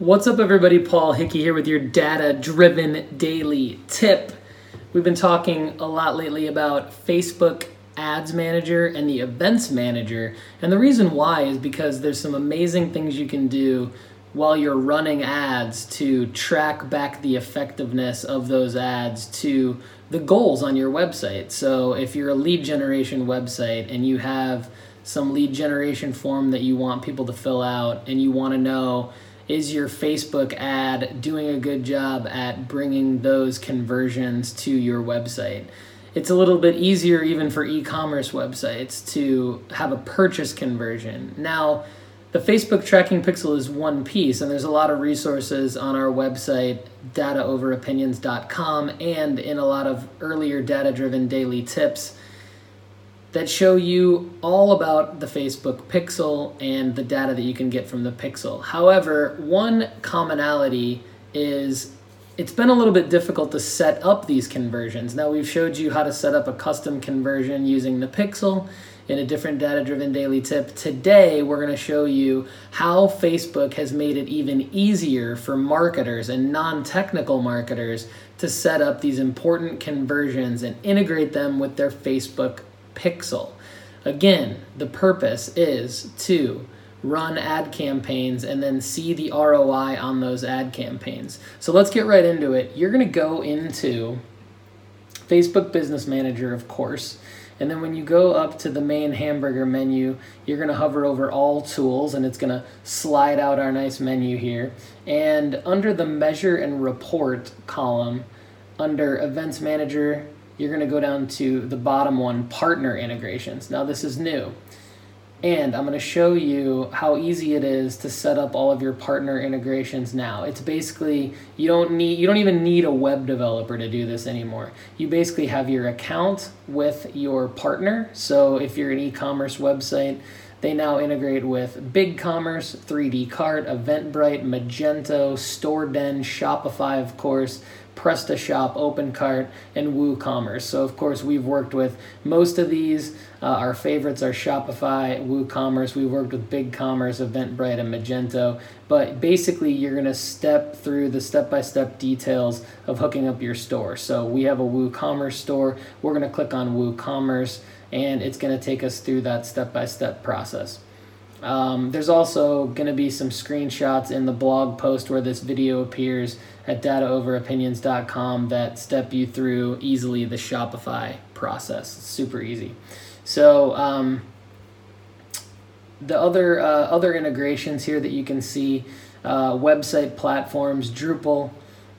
What's up, everybody? Paul Hickey here with your data driven daily tip. We've been talking a lot lately about Facebook Ads Manager and the Events Manager. And the reason why is because there's some amazing things you can do while you're running ads to track back the effectiveness of those ads to the goals on your website. So if you're a lead generation website and you have some lead generation form that you want people to fill out and you want to know is your Facebook ad doing a good job at bringing those conversions to your website? It's a little bit easier even for e-commerce websites to have a purchase conversion. Now, the Facebook tracking pixel is one piece, and there's a lot of resources on our website, dataoveropinions.com, and in a lot of earlier data driven daily tips that show you all about the Facebook pixel and the data that you can get from the pixel. However, one commonality is it's been a little bit difficult to set up these conversions. Now, we've showed you how to set up a custom conversion using the pixel in a different data driven daily tip. Today, we're going to show you how Facebook has made it even easier for marketers and non technical marketers to set up these important conversions and integrate them with their Facebook pixel. Again, the purpose is to run ad campaigns and then see the ROI on those ad campaigns. So let's get right into it. You're going to go into Facebook Business Manager, of course. And then when you go up to the main hamburger menu, you're going to hover over all tools and it's going to slide out our nice menu here. And under the measure and report column, under events manager, you're going to go down to the bottom one, partner integrations. Now this is new. And I'm going to show you how easy it is to set up all of your partner integrations now. It's basically you don't need you don't even need a web developer to do this anymore. You basically have your account with your partner. So if you're an e-commerce website, they now integrate with BigCommerce, 3D Cart, Eventbrite, Magento, StoreDen, Shopify, of course, PrestaShop, OpenCart, and WooCommerce. So, of course, we've worked with most of these. Uh, our favorites are Shopify, WooCommerce. We've worked with BigCommerce, Eventbrite, and Magento. But basically, you're going to step through the step by step details of hooking up your store. So, we have a WooCommerce store. We're going to click on WooCommerce, and it's going to take us through that step by step process. Um, there's also going to be some screenshots in the blog post where this video appears at dataoveropinions.com that step you through easily the Shopify process. It's super easy. So um, the other uh, other integrations here that you can see, uh, website platforms, Drupal,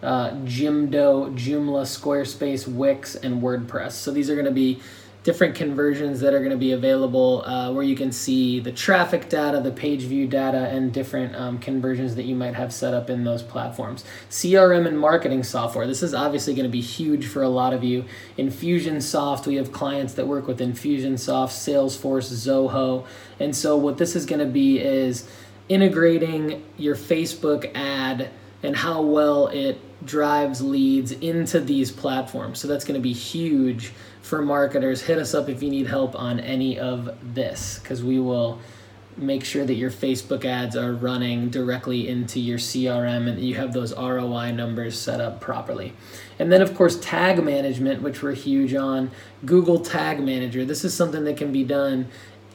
uh, Jimdo, Joomla, Squarespace, Wix, and WordPress. So these are going to be different conversions that are going to be available uh, where you can see the traffic data, the page view data, and different um, conversions that you might have set up in those platforms. CRM and marketing software. This is obviously going to be huge for a lot of you. Infusionsoft, we have clients that work with Infusionsoft, Salesforce, Zoho. And so what this is going to be is integrating your Facebook ad and how well it drives leads into these platforms. So that's going to be huge for marketers. Hit us up if you need help on any of this because we will make sure that your Facebook ads are running directly into your CRM and you have those ROI numbers set up properly. And then, of course, tag management, which we're huge on. Google Tag Manager. This is something that can be done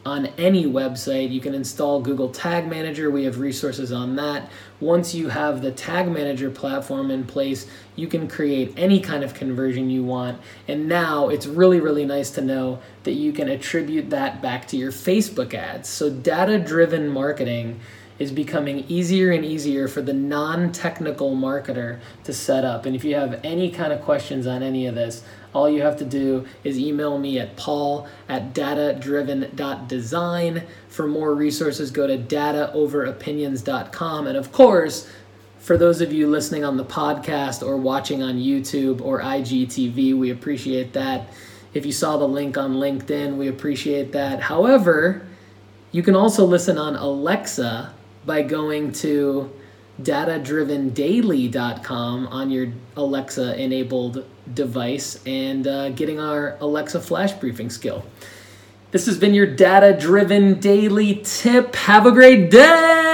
on any website. You can install Google Tag Manager. We have resources on that. Once you have the Tag Manager platform in place, you can create any kind of conversion you want. And now it's really, really nice to know that you can attribute that back to your Facebook ads. So, data driven marketing is becoming easier and easier for the non technical marketer to set up. And if you have any kind of questions on any of this, all you have to do is email me at paul at datadriven.design. For more resources, go to dataoveropinions.com. And of course, for those of you listening on the podcast or watching on YouTube or IGTV, we appreciate that. If you saw the link on LinkedIn, we appreciate that. However, you can also listen on Alexa by going to datadrivendaily.com on your Alexa enabled device and uh, getting our Alexa flash briefing skill. This has been your data driven daily tip. Have a great day.